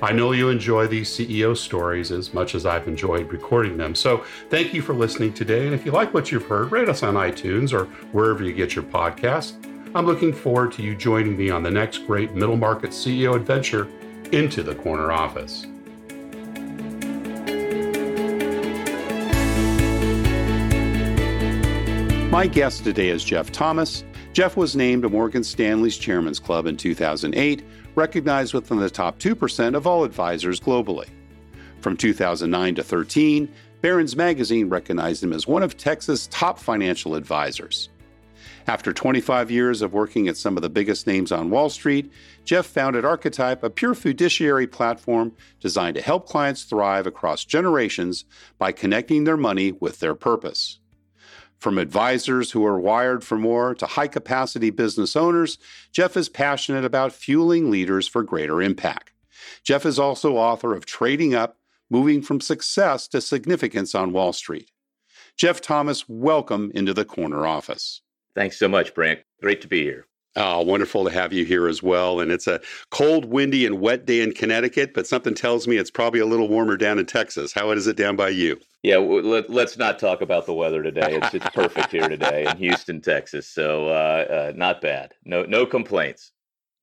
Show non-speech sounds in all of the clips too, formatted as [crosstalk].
I know you enjoy these CEO stories as much as I've enjoyed recording them. So thank you for listening today. And if you like what you've heard, rate us on iTunes or wherever you get your podcasts. I'm looking forward to you joining me on the next great middle market CEO adventure into the corner office. My guest today is Jeff Thomas. Jeff was named to Morgan Stanley's Chairman's Club in 2008, recognized within the top 2% of all advisors globally. From 2009 to 13, Barron's Magazine recognized him as one of Texas' top financial advisors. After 25 years of working at some of the biggest names on Wall Street, Jeff founded Archetype, a pure fiduciary platform designed to help clients thrive across generations by connecting their money with their purpose. From advisors who are wired for more to high capacity business owners, Jeff is passionate about fueling leaders for greater impact. Jeff is also author of Trading Up Moving from Success to Significance on Wall Street. Jeff Thomas, welcome into the corner office. Thanks so much, Brant. Great to be here. Oh, wonderful to have you here as well. And it's a cold, windy, and wet day in Connecticut, but something tells me it's probably a little warmer down in Texas. How is it down by you? Yeah, let, us not talk about the weather today. It's, it's [laughs] perfect here today in Houston, Texas. So uh, uh, not bad. No no complaints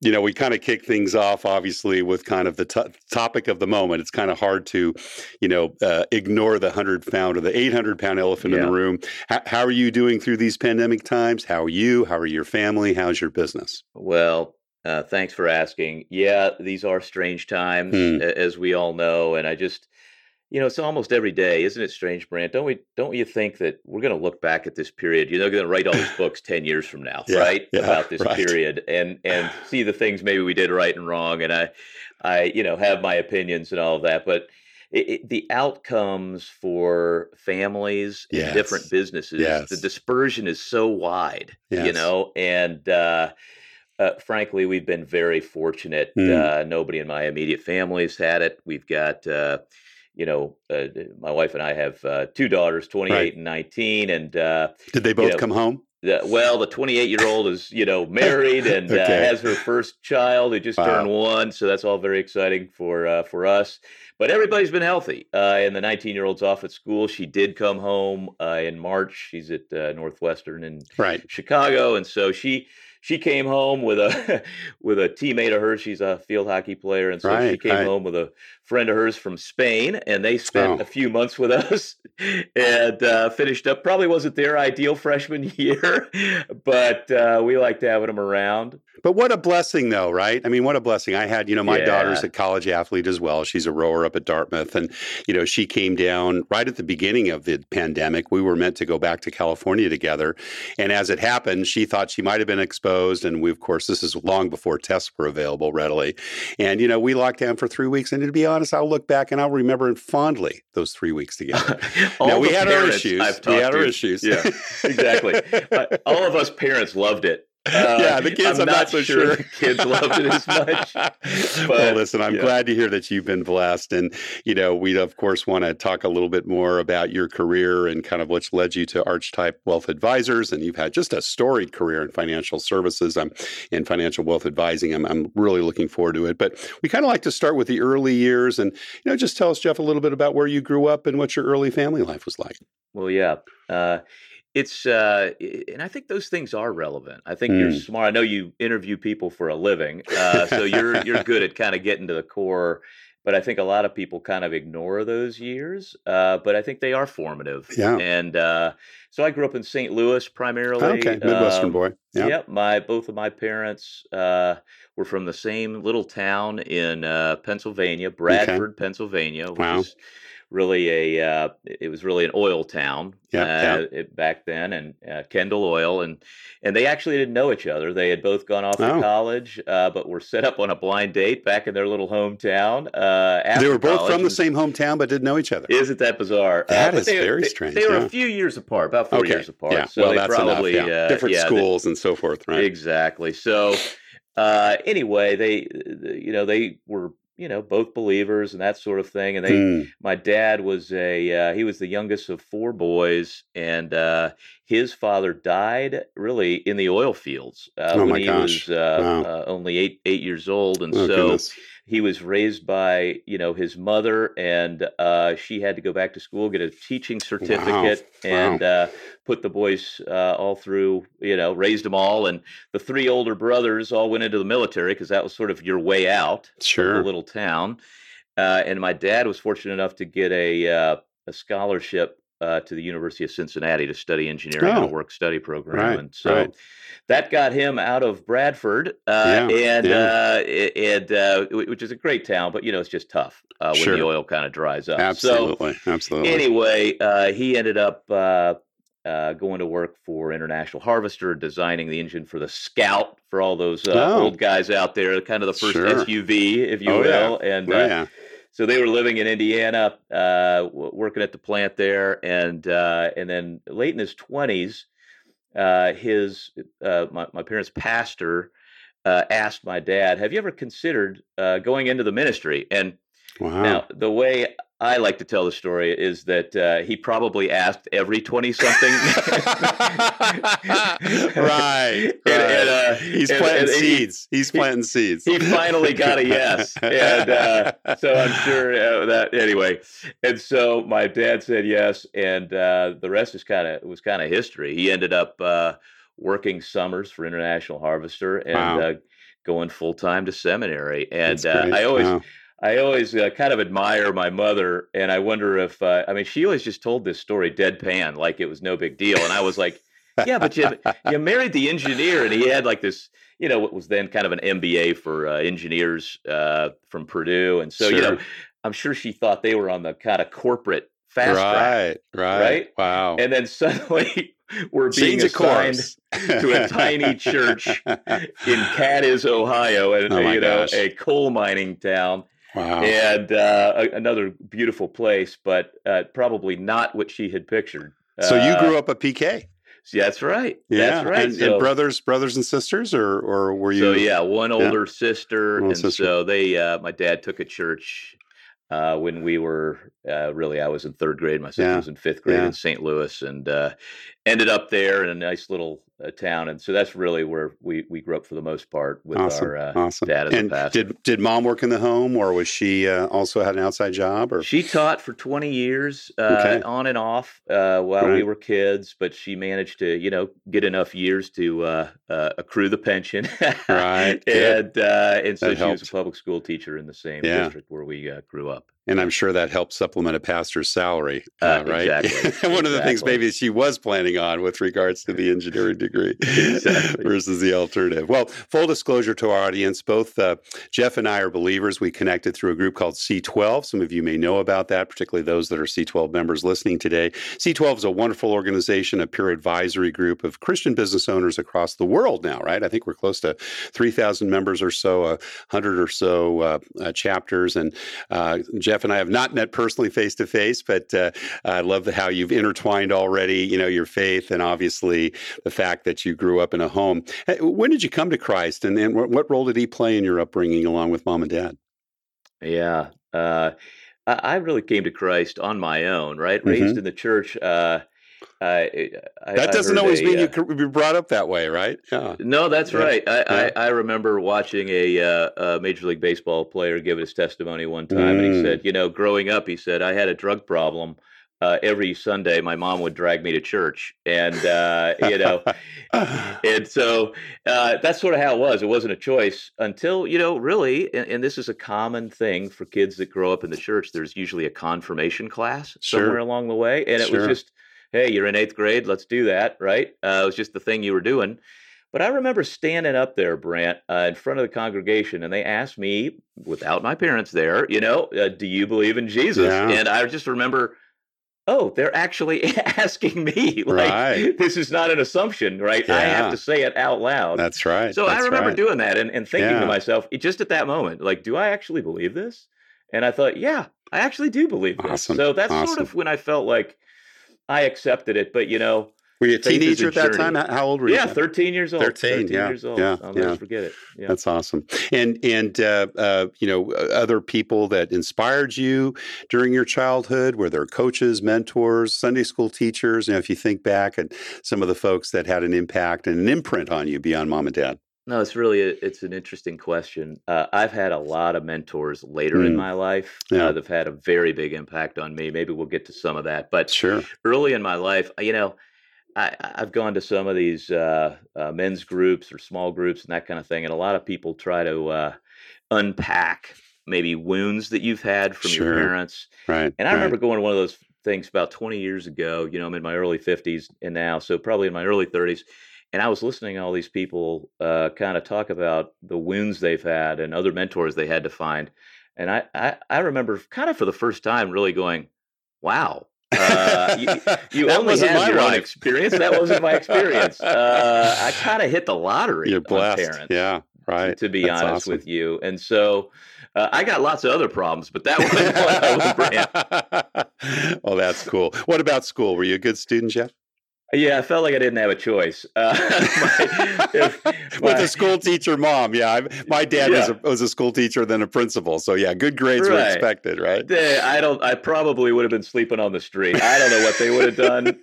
you know, we kind of kick things off, obviously, with kind of the t- topic of the moment. It's kind of hard to, you know, uh, ignore the 100 pound or the 800 pound elephant yeah. in the room. H- how are you doing through these pandemic times? How are you? How are your family? How's your business? Well, uh, thanks for asking. Yeah, these are strange times, hmm. as we all know. And I just, you know, it's almost every day, isn't it strange, Brant? Don't we? Don't you think that we're going to look back at this period? You're going to write all these [laughs] books ten years from now, yeah, right? Yeah, About this right. period, and and [sighs] see the things maybe we did right and wrong. And I, I, you know, have my opinions and all of that, but it, it, the outcomes for families yes. and different businesses, yes. the dispersion is so wide, yes. you know, and. uh uh, frankly, we've been very fortunate. Mm. Uh, nobody in my immediate family has had it. We've got uh, you know, uh, my wife and I have uh, two daughters, 28 right. and 19. And uh, did they both you know, come home? The, well, the 28 year old is, you know, married and [laughs] uh, okay. has her first child. He just wow. turned one, so that's all very exciting for uh, for us. But everybody's been healthy. Uh, and the 19 year old's off at school. She did come home in March. She's at Northwestern in right. Chicago, and so she she came home with a [laughs] with a teammate of hers. She's a field hockey player, and so right, she came right. home with a friend of hers from Spain, and they spent oh. a few months with us [laughs] and uh, finished up. Probably wasn't their ideal freshman [laughs] year, but uh, we liked having them around. But what a blessing, though, right? I mean, what a blessing. I had, you know, my yeah. daughter's a college athlete as well. She's a rower up at Dartmouth. And, you know, she came down right at the beginning of the pandemic. We were meant to go back to California together. And as it happened, she thought she might have been exposed. And we, of course, this is long before tests were available readily. And, you know, we locked down for three weeks. And to be honest, I'll look back and I'll remember fondly those three weeks together. [laughs] now, we had our issues. we had our issues. Yeah, exactly. [laughs] all of us parents loved it uh, yeah, the kids. I'm, I'm not, not, so sure. sure. kids loved it as much. [laughs] But, well, listen, I'm yeah. glad to hear that you've been blessed, and you know, we of course want to talk a little bit more about your career and kind of what's led you to Archetype Wealth Advisors, and you've had just a storied career in financial services. I'm in financial wealth advising. I'm, I'm really looking forward to it. But we kind of like to start with the early years, and you know, just tell us, Jeff, a little bit about where you grew up and what your early family life was like. Well, yeah. Uh, it's uh, and I think those things are relevant. I think mm. you're smart. I know you interview people for a living, uh, so you're you're good at kind of getting to the core but I think a lot of people kind of ignore those years. Uh, but I think they are formative. Yeah. And uh, so I grew up in St. Louis primarily. Okay, Midwestern Um, boy. Yeah. Yep, my both of my parents uh, were from the same little town in uh, Pennsylvania, Bradford, Pennsylvania, which Wow. is really a uh, it was really an oil town Yeah, yeah. uh, it- back then, and uh, Kendall Oil, and and they actually didn't know each other. They had both gone off Oh. to college, uh, but were set up on a blind date back in their little hometown. Uh, They were both college, from the same hometown but didn't know each other. Isn't that bizarre? That but is they, very they- strange, They were yeah. a few years apart, about four okay. years apart. Yeah. So well, that's probably enough. Yeah. uh, Different yeah, schools and so forth, right? Exactly. So, uh, anyway, they, you know, they were, you know, both believers and that sort of thing. And they, Hmm. my dad was a, uh, he was the youngest of four boys, and uh, his father died really in the oil fields uh, Oh when he gosh. was uh, Wow. uh, only eight eight years old, and Oh, so goodness. He was raised by you know his mother and uh, she had to go back to school get a teaching certificate Wow. and uh, put the boys uh, all through you know raised them all and the three older brothers all went into the military because that was sort of your way out of Sure. the little town uh, and my dad was fortunate enough to get a uh, a scholarship uh, to the University of Cincinnati to study engineering Oh. a work study program Right, and so right. that got him out of Bradford, uh, Yeah, and yeah. uh, and uh, which is a great town, but you know it's just tough uh, when Sure. the oil kind of dries up. Absolutely. So Absolutely. anyway, uh, he ended up uh, uh, going to work for International Harvester, designing the engine for the Scout for all those uh, Oh. old guys out there, kind of the first Sure. SUV, if you Oh, yeah. will, and. So they were living in Indiana, uh, working at the plant there, and uh, and then late in his twenties, uh, his uh, my my parents' pastor uh, asked my dad, "Have you ever considered uh, going into the ministry?" And Wow. now the way I like to tell the story is that uh, he probably asked every twenty something. [laughs] right. [laughs] And- and, uh, He's and- planting and he- seeds. He's he- planting seeds. he finally got a [laughs] yes, and uh, so I'm sure uh, that anyway. And so my dad said yes, and uh, the rest is kind of was kind of history. He ended up uh, working summers for International Harvester and Wow. uh, going full time to seminary. And uh. I always Wow. I always uh, kind of admire my mother, and I wonder if uh, I mean she always just told this story deadpan, like it was no big deal, and I was like, yeah, but you [laughs] you married the engineer, and he had like this, you know, what was then kind of an MBA for uh, engineers uh, from Purdue, and so you know, I'm sure she thought they were on the kind of corporate fast track, right, right. right? Wow. and then suddenly [laughs] we're being Change assigned [laughs] to a tiny church in Cadiz, Ohio, and Oh you know, gosh. a coal mining town wow. and uh, a- another beautiful place, but uh, probably not what she had pictured. so you Uh, grew up a PK. That's right. Yeah. That's right. And, so, and brothers, brothers and sisters, or or were you? so yeah, one yeah. older sister, Older and sister. so they. Uh, my dad took a church uh, when we were uh, really. I was in third grade. My sister Yeah. was in fifth grade Yeah. in St. Louis, and uh, ended up there in a nice little uh, town. And so that's really where we we grew up for the most part with Awesome. our uh, awesome. dad as a and pastor. did did mom work in the home, or was she uh, also had an outside job? Or She taught for 20 years, uh, Okay. on and off, uh, while we were kids, but she managed to, you know, get enough years to uh, uh, accrue the pension. [laughs] Right, and uh, and so That she was a public school teacher in the same Yeah. district where we uh, grew up. And I'm sure that helps supplement a pastor's salary, Uh, uh, right? exactly, [laughs] One of the things maybe she was planning on with regards to the engineering degree [laughs] [laughs] Exactly. versus the alternative. Well, full disclosure to our audience, both uh, Jeff and I are believers. We connected through a group called C12. Some of you may know about that, particularly those that are C12 members listening today. C12 is a wonderful organization, a peer advisory group of Christian business owners across the world now, right? I think we're close to 3,000 members or so, a 100 or so uh, uh, chapters. And uh, Jeff and I have not met personally face to face, but uh, I love how you've intertwined already, you know, your faith and obviously the fact that you grew up in a home. When did you come to Christ and, and what role did he play in your upbringing along with mom and dad? Yeah. Uh, I, I really came to Christ on my own, right? Mhm. Raised in the church. Uh, I, I, That doesn't always a, mean uh, you could be brought up that way, right? Yeah. No, that's Yeah, right. I, yeah. I, I remember watching a, uh, a Major League Baseball player give his testimony one time, and Mm. he said, you know, growing up, he said, I had a drug problem, uh, every Sunday, my mom would drag me to church, and uh, you know, [laughs] and so uh, that's sort of how it was. It wasn't a choice until you know, really, and, and, this is a common thing for kids that grow up in the church. There's usually a confirmation class sure. somewhere along the way, and it sure. was just, hey, you're in eighth grade, let's do that, right? Uh, it was just the thing you were doing. But I remember standing up there, Brant, uh, in front of the congregation, and they asked me, without my parents there, you know, uh, do you believe in Jesus? Yeah. And I just remember oh, they're actually [laughs] asking me. Like, right. this is not an assumption, right? Yeah. I have to say it out loud. That's right. So That's I remember right. doing that and, and thinking yeah. to myself, just at that moment, like, do I actually believe this? And I thought, yeah, I actually do believe this. Awesome. So that's awesome. sort of when I felt like I accepted it. But, you know, were you a teenager a at that time? How old were you? yeah, 13 years old. 13, yeah, years old. yeah, I'll never yeah. forget it. Yeah. That's awesome. And and uh, uh, you know other people that inspired you during your childhood were there coaches, mentors, Sunday school teachers. You know, if you think back at some of the folks that had an impact and an imprint on you beyond mom and dad. No, it's really a, it's an interesting question. Uh, I've had a lot of mentors later in Mm. my life Yeah. uh, that've had a very big impact on me. Maybe we'll get to some of that, but Sure. early in my life, you know, I, I've gone to some of these uh, uh, men's groups or small groups and that kind of thing, and a lot of people try to uh, unpack maybe wounds that you've had from Sure. your parents. Right. And I right. remember going to one of those things about 20 years ago. You know, I'm in my early 50s and now, so probably in my early 30s. And I was listening to all these people uh, kind of talk about the wounds they've had and other mentors they had to find. And I, I, I remember kind of for the first time really going, wow. Uh, you, you [laughs] only had my your own experience. That wasn't my experience. [laughs] Uh, I kind of hit the lottery You're blessed. parents Yeah. Right. to be That's honest awesome. with you. And so uh, I got lots of other problems, but that [laughs] was one was brand. well, that's cool. What about school? Were you a good student, Jeff? Yeah, I felt like I didn't have a choice. [laughs] Uh, my- if [laughs] With my- a school teacher mom, yeah. I, my dad was, Yeah. a, was a school teacher, then a principal. So yeah, good grades were expected, right? They- I don't. I probably would have been sleeping on the street. I don't know what they would have done,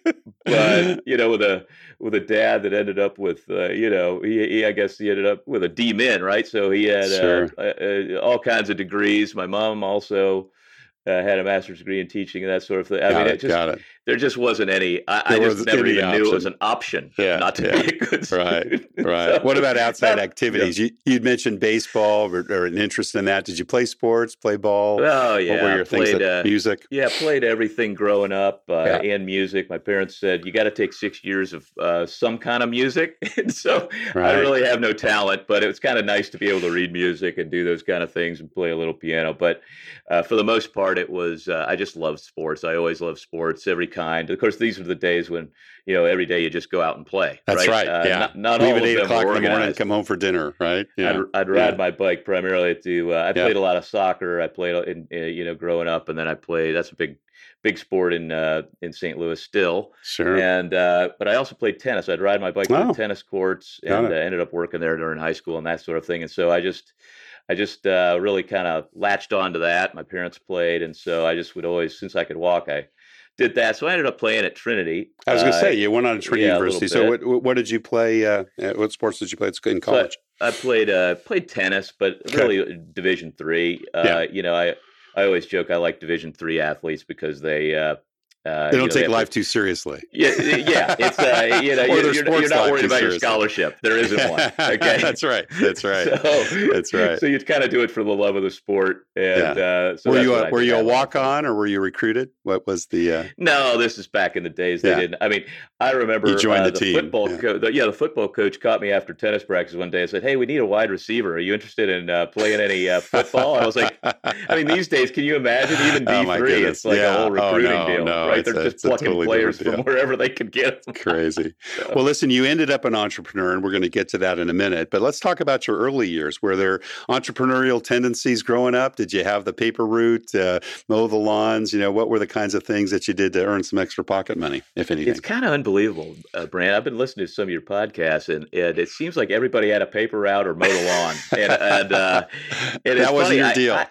but [laughs] you know, with a with a dad that ended up with, uh, you know, he, he I guess he ended up with a D min, right? So he had Sure. uh, uh, uh, all kinds of degrees. My mom also uh, had a master's degree in teaching and that sort of thing. I got mean, it, it just it. there just wasn't any. I, I just never even knew it was an option Yeah, not to yeah. be a good Right, student. [laughs] Right. So what about outside [laughs] that- activities? You, you'd mentioned baseball or, or an interest in that. Did you play sports, play ball? Oh yeah, what were your things? that- uh, music? Yeah, played everything growing up uh, Yeah. and music. My parents said you got to take six years of uh, some kind of music, [laughs] and so I really have no talent. But it was kind of nice to be able to read music and do those kind of things and play a little piano. But uh, for the most part, it was uh, I just loved sports. I always loved sports, every kind. Of course, these were the days when you know every day you just go out and play. That's right. Uh, yeah. Not, not Leave all at eight o'clock in the morning come home for dinner, right? Yeah. I'd, I'd ride yeah. my bike primarily to. Uh, I Yeah. played a lot of soccer. I played in, uh, you know, growing up, and then I played. That's a big, big sport in uh, in St. Louis still. Sure. And uh, but I also played tennis. I'd ride my bike to Oh. the tennis courts, and uh, ended up working there during high school and that sort of thing. And so I just, I just uh, really kind of latched onto that. My parents played, and so I just would always, since I could walk, I did that. So I ended up playing at Trinity. I was going to Uh, say you went on to Trinity yeah, University. So what, what did you play? Uh, uh, what sports did you play in So I- college? I played uh played tennis, but really uh, Division three. Uh, Yeah. You know, I I always joke I like Division three athletes because they uh, they don't know, take life to- too seriously. Yeah, yeah. It's uh, you know [laughs] you're, you're, you're not worried about your scholarship. There isn't one. Okay, [laughs] That's right. That's right. [laughs] So, That's right. So you kind of do it for the love of the sport, and uh, so were you a, were you a had lot of walk on or were you recruited? What was the? Uh, No, this is back in the days. They Yeah. didn't. I mean, I remember You joined uh, the team, football. yeah. Co- the, yeah, the football coach caught me after tennis practice one day and said, "Hey, we need a wide receiver. Are you interested in uh, playing any uh, football?" I was like, "I mean, these days, can you imagine even Oh, D three? goodness. it's like Yeah. a whole Oh, recruiting no, deal, no, right? It's They're a- just plucking totally players from wherever they could get them." crazy. [laughs] So- Well, listen, you ended up an entrepreneur, and we're going to get to that in a minute. But let's talk about your early years. Were there entrepreneurial tendencies growing up? Did you have the paper route, uh, mow the lawns? You know, what were the kinds of things that you did to earn some extra pocket money, if anything? It's kind of unbelievable, uh, Brant. I've been listening to some of your podcasts, and, and it seems like everybody had a paper route or mowed a lawn. And, and, uh, and [laughs] that wasn't funny, your deal. I, I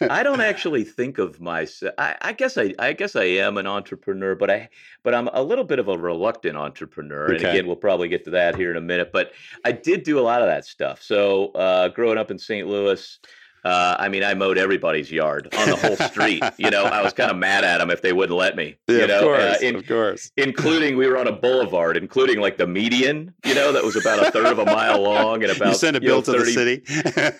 don't [laughs] actually think of myself. I, I guess I, I guess I am an entrepreneur, but I, but I'm a little bit of a reluctant entrepreneur. And again, we'll probably get to that here in a minute. But I did do a lot of that stuff. So uh, growing up in St. Louis, Uh, I mean, I mowed everybody's yard on the whole street. [laughs] you know, I was kind of mad at them if they wouldn't let me. Yeah, you know, of course, uh, in, of course. including we were on a boulevard, including like the median. You know, that was about a third of a mile long and [laughs] about you sent a bill know, to 30, the city.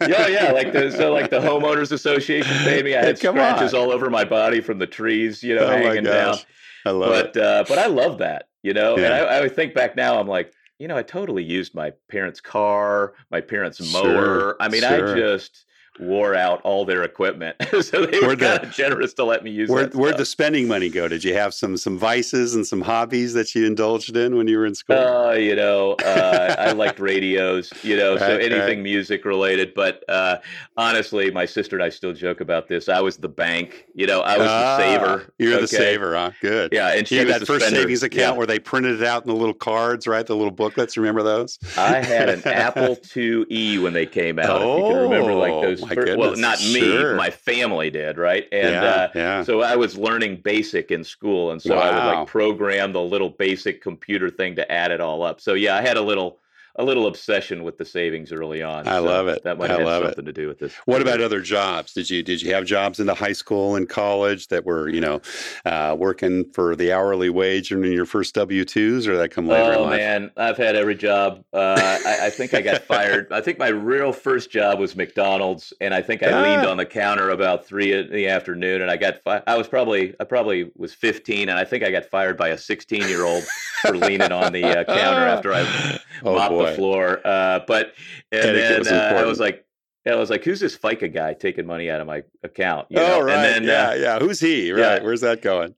[laughs] yeah, yeah, like the so like the homeowners association paid me. I had scratches on. all over my body from the trees, you know, oh hanging down. I love it. But uh, but I love that, you know. And I, I would think back now, I'm like, you know, I totally used my parents' car, my parents' Sure, mower. I mean, sure. I just wore out all their equipment, [laughs] so they were kind of generous to let me use Where, where'd the spending money go? Did you have some some vices and some hobbies that you indulged in when you were in school? Uh, you know, uh, I liked [laughs] radios, you know, so anything right. music related. But uh, honestly, my sister and I still joke about this. I was the bank, you know, I was Ah, the saver. You're the saver, huh? Good. Yeah, and she You had that first spender. savings account Yeah. where they printed it out in the little cards, right? The little booklets. Remember those? I had an [laughs] Apple IIe when they came out. if you can remember, like Oh, those. My fir- well, goodness, not me, sure. my family did, right? And yeah, uh, yeah. so I was learning basic in school, and so I would like program the little basic computer thing to add it all up. So yeah, I had a little a little obsession with the savings early on. I so love it. That might I have love it. something to do with this. What about other jobs? Did you did you have jobs in the high school and college that were you know uh, working for the hourly wage and in your first W twos, or that come later in Oh life? man, I've had every job. Uh, I, I think I got fired. [laughs] I think my real first job was McDonald's, and I think I leaned Ah. on the counter about three in the afternoon, and I got. Fi- I was probably I probably was 15, and I think I got fired by a 16 year old for leaning on the uh, counter after I [laughs] oh mopped boy. The floor. Uh, but and Etiquette then was uh, I was like, I was like, who's this FICA guy taking money out of my account? You oh right, And then, yeah, uh, yeah. Who's he? Right, yeah. where's that going?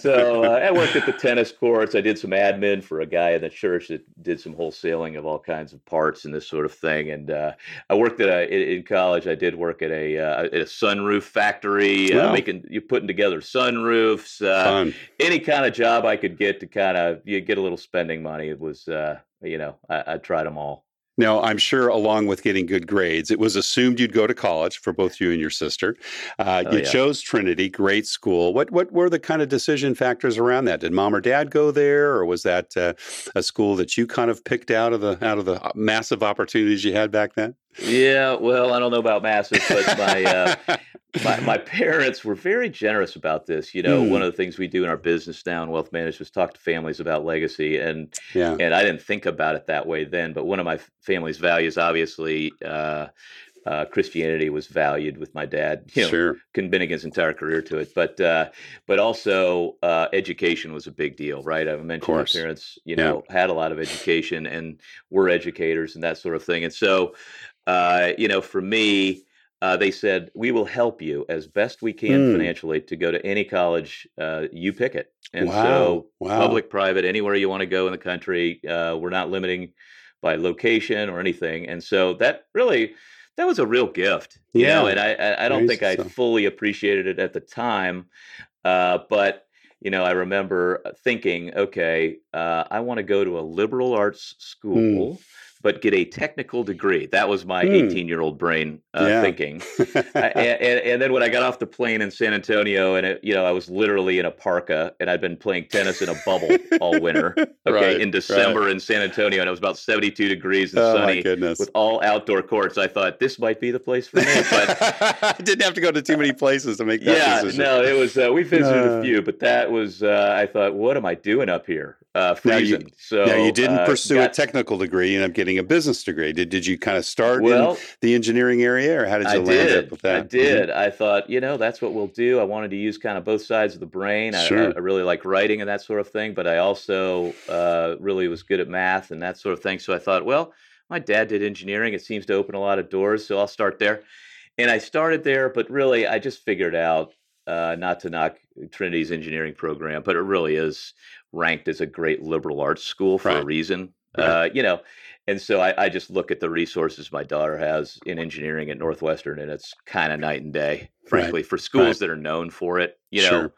so uh, I worked at the [laughs] tennis courts. I did some admin for a guy in the church that did some wholesaling of all kinds of parts and this sort of thing. And uh, I worked at a in, in college. I did work at a uh, at a sunroof factory, uh, Wow. making you putting together sunroofs. Uh, any kind of job I could get to kind of you get a little spending money. It was uh, you know I, I tried them all. Now, I'm sure along with getting good grades, it was assumed you'd go to college for both you and your sister. Uh, Oh, you yeah. chose Trinity, great school. What what were the kind of decision factors around that? Did mom or dad go there, or was that uh, a school that you kind of picked out of the out of the uh, massive opportunities you had back then? Yeah, well, I don't know about massive, but my uh, [laughs] my, my parents were very generous about this. You know, Hmm. one of the things we do in our business now in wealth management is talk to families about legacy, and yeah, and I didn't think about it that way then. But one of my family's values, obviously, uh, uh, Christianity was valued with my dad. [laughs] You know, sure. his entire career to it, but uh, but also uh, education was a big deal, right? I mentioned my parents, you Yeah. know, had a lot of education and were educators and that sort of thing, and so uh, you know, for me. Uh, they said we will help you as best we can Hmm. financially to go to any college uh, you pick it, and wow, so wow. public, private, anywhere you want to go in the country. Uh, we're not limiting by location or anything, and so that really that was a real gift, you know. Yeah. And I I, I don't think I so. fully appreciated it at the time, uh, but you know I remember thinking, okay, uh, I want to go to a liberal arts school. But get a technical degree. That was my Hmm. 18 year old brain uh, Yeah. thinking. [laughs] I- and, and, then when I got off the plane in San Antonio, and it, you know, I was literally in a parka, and I'd been playing tennis in a bubble all winter. [laughs] Okay, Right, in December in San Antonio, and it was about 72 degrees and oh sunny with all outdoor courts. I thought this might be the place for me. But I [laughs] didn't have to go to too many places to make that yeah, decision. no, it was. Uh, we visited Uh. a few, but that was. Uh, I thought, what am I doing up here? Uh, Now you- so now you didn't uh, pursue got- a technical degree; you ended up getting a business degree. Did did you kind of start in the engineering area, or how did you I land did. up with that? I did. I thought, you know, that's what we'll do. I wanted to use kind of both sides of the brain. I, Sure. I, I really like writing and that sort of thing, but I also uh, really was good at math and that sort of thing. So I thought, well, my dad did engineering. It seems to open a lot of doors, so I'll start there. And I started there, but really, I just figured out uh, not to knock Trinity's engineering program, but it really is ranked as a great liberal arts school for a reason. Right. Uh, you know, and so I, I just look at the resources my daughter has in engineering at Northwestern, and it's kind of night and day, frankly, for schools Right. that are known for it. You know, Sure.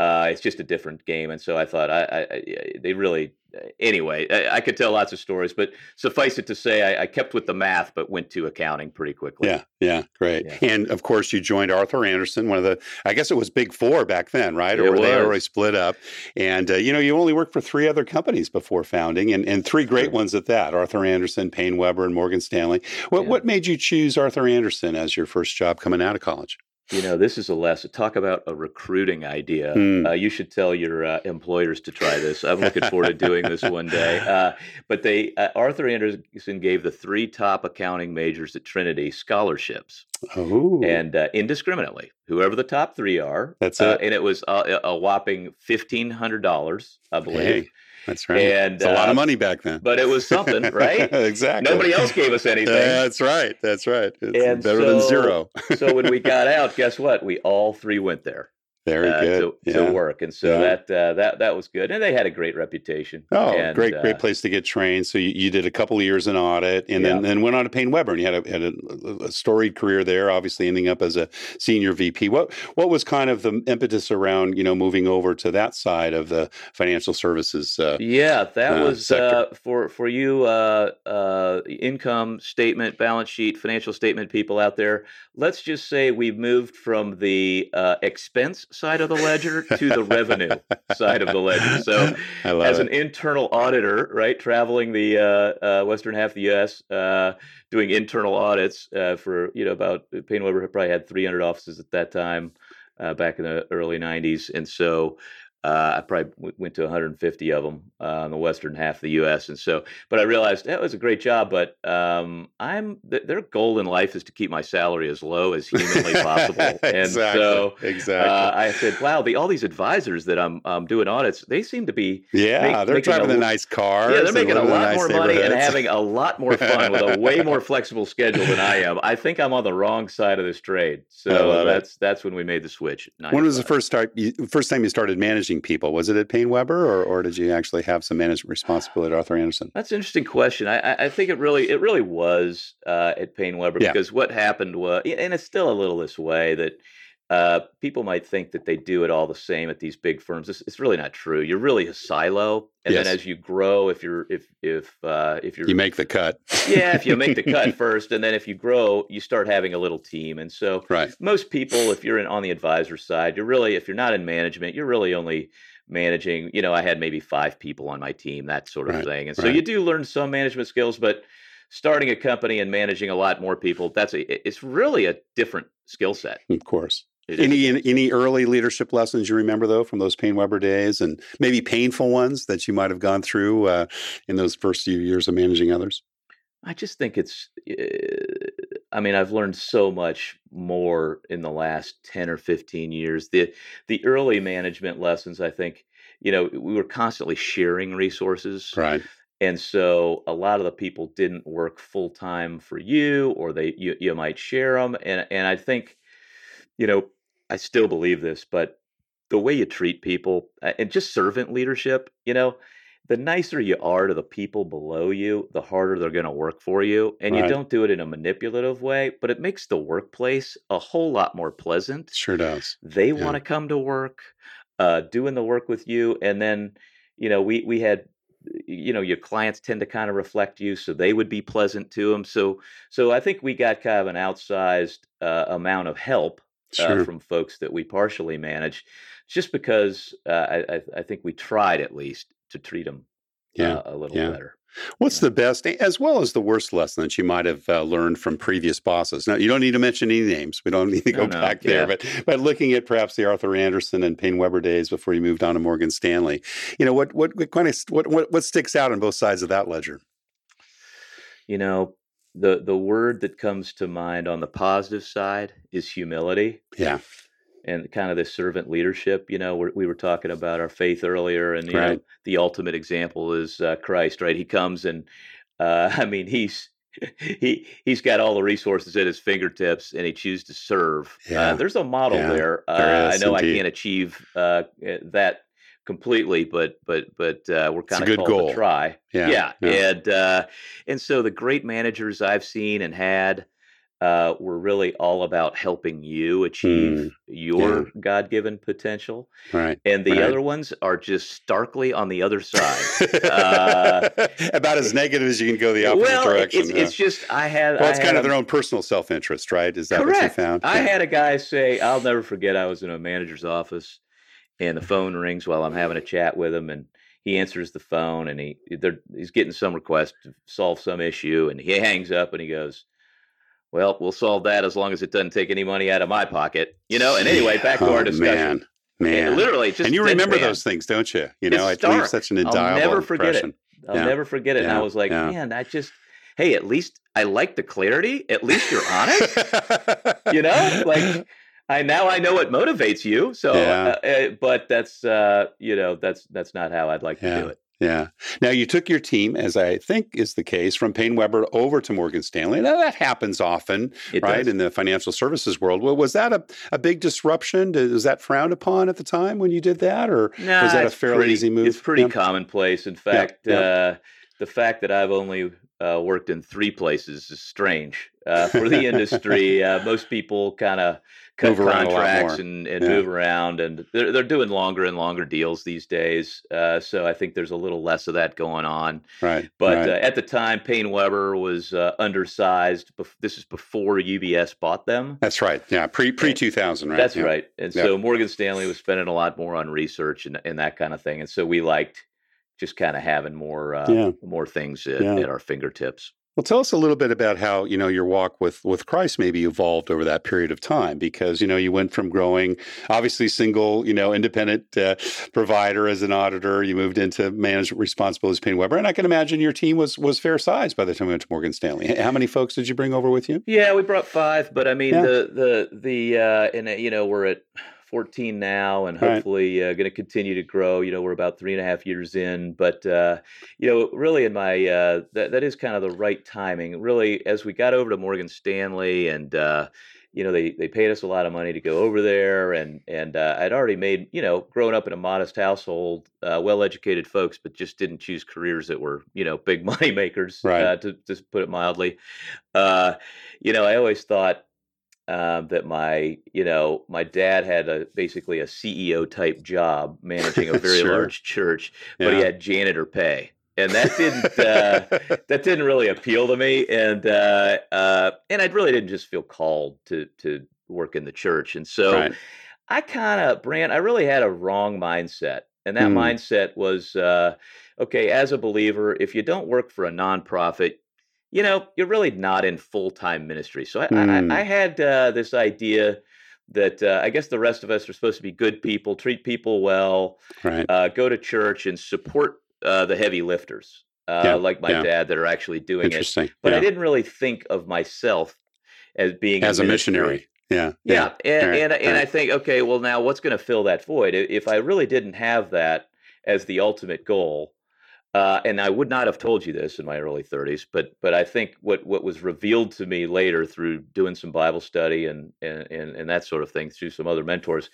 Uh, it's just a different game. And so I thought I, I, I they really anyway, I, I, could tell lots of stories, but suffice it to say, I, I, kept with the math, but went to accounting pretty quickly. Yeah, yeah, great. Yeah. And of course, you joined Arthur Andersen, one of the, I guess it was Big Four back then, right? Or were they already split up? And uh, you know, you only worked for three other companies before founding, and, and three great sure. ones at that: Arthur Andersen, PaineWebber, and Morgan Stanley. What yeah. what made you choose Arthur Andersen as your first job coming out of college? You know, this is a lesson. Talk about a recruiting idea. Mm. Uh, you should tell your uh, employers to try this. I'm looking forward to doing this one day. [laughs] Uh, but they, uh, Arthur Andersen gave the three top accounting majors at Trinity scholarships, oh. and uh, indiscriminately, whoever the top three are. That's uh, it. and it was a, a whopping fifteen hundred dollars, I believe. Hey. That's right. And it's a lot of uh, money back then. But it was something, [laughs] right? exactly. Nobody else gave us anything. That's right. That's right. It's and better so, than zero. so when we [laughs] got out, guess what? We all three went there. Very uh, good to, yeah. to, work, and so yeah. that uh, that that was good, and they had a great reputation. Oh, and, great, uh, great place to get trained. So you, you, did a couple of years in audit, and then, then went on to PaineWebber, and you had, a, had a, a, storied career there. Obviously, ending up as a senior VP. What what was kind of the impetus around you know moving over to that side of the financial services? Uh, yeah, that uh, was uh, for for you income statement, balance sheet, financial statement people out there. Let's just say we've moved from the expense side of the ledger to the revenue side of the ledger. So, [laughs] as it. an internal auditor, right, traveling the uh, uh, western half of the U.S., uh, doing internal audits uh, for you know about PaineWebber probably had 300 offices at that time. Uh, back in the early 90s, and so uh, I probably w- went to 150 of them uh, in the western half of the U.S. And so, but I realized that was a great job. But um, I'm th- their goal in life is to keep my salary as low as humanly possible. exactly. [laughs] And so, exactly. Uh, I said, "Wow, the, all these advisors that I'm um, doing audits, they seem to be yeah, make, they're driving a, nice cars. Yeah, they're making a lot nice more money and having a lot more fun with a way more [laughs] flexible schedule than I am. I think I'm on the wrong side of this trade. So that's it. that's when we made the switch. When was the first start? You, first time you started managing people? Was it at PaineWebber, or, or did you actually have some management responsibility at Arthur Andersen? That's an interesting question. I, I think it really it really was uh, at PaineWebber yeah. because what happened was, and it's still a little this way that. Uh, people might think that they do it all the same at these big firms. It's, it's really not true. You're really a silo, and yes. then as you grow, if you're if if uh, if you're you make the cut, yeah, if you make the cut [laughs] first, and then if you grow, you start having a little team. And so, right. most people, if you're in, on the advisor side, you're really if you're not in management, you're really only managing you know i had maybe five people on my team that sort of right, thing and so right. you do learn some management skills but starting a company and managing a lot more people that's a it's really a different skill set of course any any early leadership lessons you remember though from those PaineWebber days and maybe painful ones that you might have gone through uh, in those first few years of managing others i just think it's uh, I mean, I've learned so much more in the last 10 or 15 years. The the early management lessons, I think, you know, we were constantly sharing resources. Right. And so a lot of the people didn't work full time for you or they you, you might share them and and I think you know, I still believe this, but the way you treat people and just servant leadership, you know, the nicer you are to the people below you, the harder they're going to work for you. And right. you don't do it in a manipulative way, but it makes the workplace a whole lot more pleasant. Sure does. They yeah. want to come to work, uh, doing the work with you. And then, you know, we, we had, you know, your clients tend to kind of reflect you, so they would be pleasant to them. So, so I think we got kind of an outsized uh, amount of help sure. uh, from folks that we partially manage, just because uh, I, I, think we tried at least to treat them yeah, uh, a little yeah. better. What's yeah. the best, as well as the worst lesson that you might have uh, learned from previous bosses? Now, you don't need to mention any names. We don't [laughs] need to go no, back no. there. But but looking at perhaps the Arthur Andersen and PaineWebber days before you moved on to Morgan Stanley, you know what what, what kind of what, what what sticks out on both sides of that ledger? You know, the the word that comes to mind on the positive side is humility. Yeah and kind of this servant leadership. You know, we're, we were talking about our faith earlier, and you right. know, the ultimate example is uh, Christ. Right? He comes and uh, [laughs] I mean, he's he he's got all the resources at his fingertips, and he chooses to serve. Uh, yeah. Uh, there's a model yeah. there. there I know indeed. I can't achieve uh, eh, that completely, but but but uh, we're kind of called goal. to try. Yeah, yeah. yeah. and uh, and so the great managers I've seen and had uh, were really all about helping you achieve Mm, your yeah. God-given potential, Right. and the Right. other ones are just starkly on the other side. Uh, [laughs] About as negative as you can go the opposite well, direction. it's yeah. it's just I had well, it's had kind of a- their own personal self-interest, right? Is that what you Correct. found? I Yeah. had a guy say, I'll never forget. I was in a manager's office, and the phone rings while I'm having a chat with him, and he answers the phone, and he they're, he's getting some request to solve some issue, and he [laughs] hangs up, and he goes, "Well, we'll solve that as long as it doesn't take any money out of my pocket." You know. And anyway, back to oh, our discussion. Man, And man. literally, just and you remember deadpan. those things, don't you? You know, It's it leaves such an I'll never forget it. I'll Yeah. never forget it. And I was like, Yeah. man, I just, hey, at least I like the clarity. At least you're honest. [laughs] you know, like I now I know what motivates you. So, Yeah. uh, uh, but that's uh, you know that's that's not how I'd like Yeah. to do it. Yeah. Now you took your team, as I think is the case, from PaineWebber over to Morgan Stanley. Now that happens often, It right, does. in the financial services world. Well, was that a, a big disruption? Was that frowned upon at the time when you did that, or Nah, was that a fairly pretty- easy move? It's pretty Yeah. commonplace. In fact, yeah. Uh, the fact that I've only uh, worked in three places is strange uh, for the [laughs] industry. uh, most people kind of cut Move contracts and, and Yeah. move around, and they're they're doing longer and longer deals these days. Uh, so I think there's a little less of that going on. Right. But right. uh, at the time, PaineWebber was uh, undersized. This is before UBS bought them. that's right. Yeah. Pre pre two thousand. Right. That's Yeah. right. And Yeah. so Morgan Stanley was spending a lot more on research and, and that kind of thing. And so we liked just kind of having more uh, more things at, at our fingertips. Well, tell us a little bit about how you know your walk with with Christ maybe evolved over that period of time, because you know you went from growing obviously single, you know, independent uh, provider as an auditor, you moved into management responsibilities PaineWebber, and I can imagine your team was was fair sized by the time you went to Morgan Stanley. How many folks did you bring over with you? Yeah, we brought five, but I mean Yeah. the the the uh, and uh, you know we're at 14 now, and Right. hopefully uh, going to continue to grow. You know, we're about three and a half years in, but uh, you know, really in my uh, that that is kind of the right timing. Really, as we got over to Morgan Stanley, and uh, you know, they they paid us a lot of money to go over there, and and uh, I'd already made you know, growing up in a modest household, uh, well educated folks, but just didn't choose careers that were you know big [laughs] money makers, Right. uh, to to put it mildly. Uh, you know, I always thought um, that my you know my dad had a basically a CEO type job managing a [laughs] very Sure. large church, but he had janitor pay, and that didn't uh, [laughs] that didn't really appeal to me, and uh, uh, and I really didn't just feel called to to work in the church, and so right. I kind of Brant, I really had a wrong mindset, and that Hmm. mindset was uh, okay. As a believer, if you don't work for a nonprofit, you know you're really not in full time ministry. So I, Hmm. I, I had uh, this idea that uh, I guess the rest of us are supposed to be good people, treat people well, Right. uh, go to church, and support uh, the heavy lifters, uh, Yeah, like my yeah. dad that are actually doing it. But yeah. I didn't really think of myself as being as a ministry. missionary. Yeah. Yeah, and Right, and, and I think okay, well now what's going to fill that void? If I really didn't have that as the ultimate goal, uh, and I would not have told you this in my early 30s, but but I think what what was revealed to me later through doing some Bible study and and and, and that sort of thing through some other mentors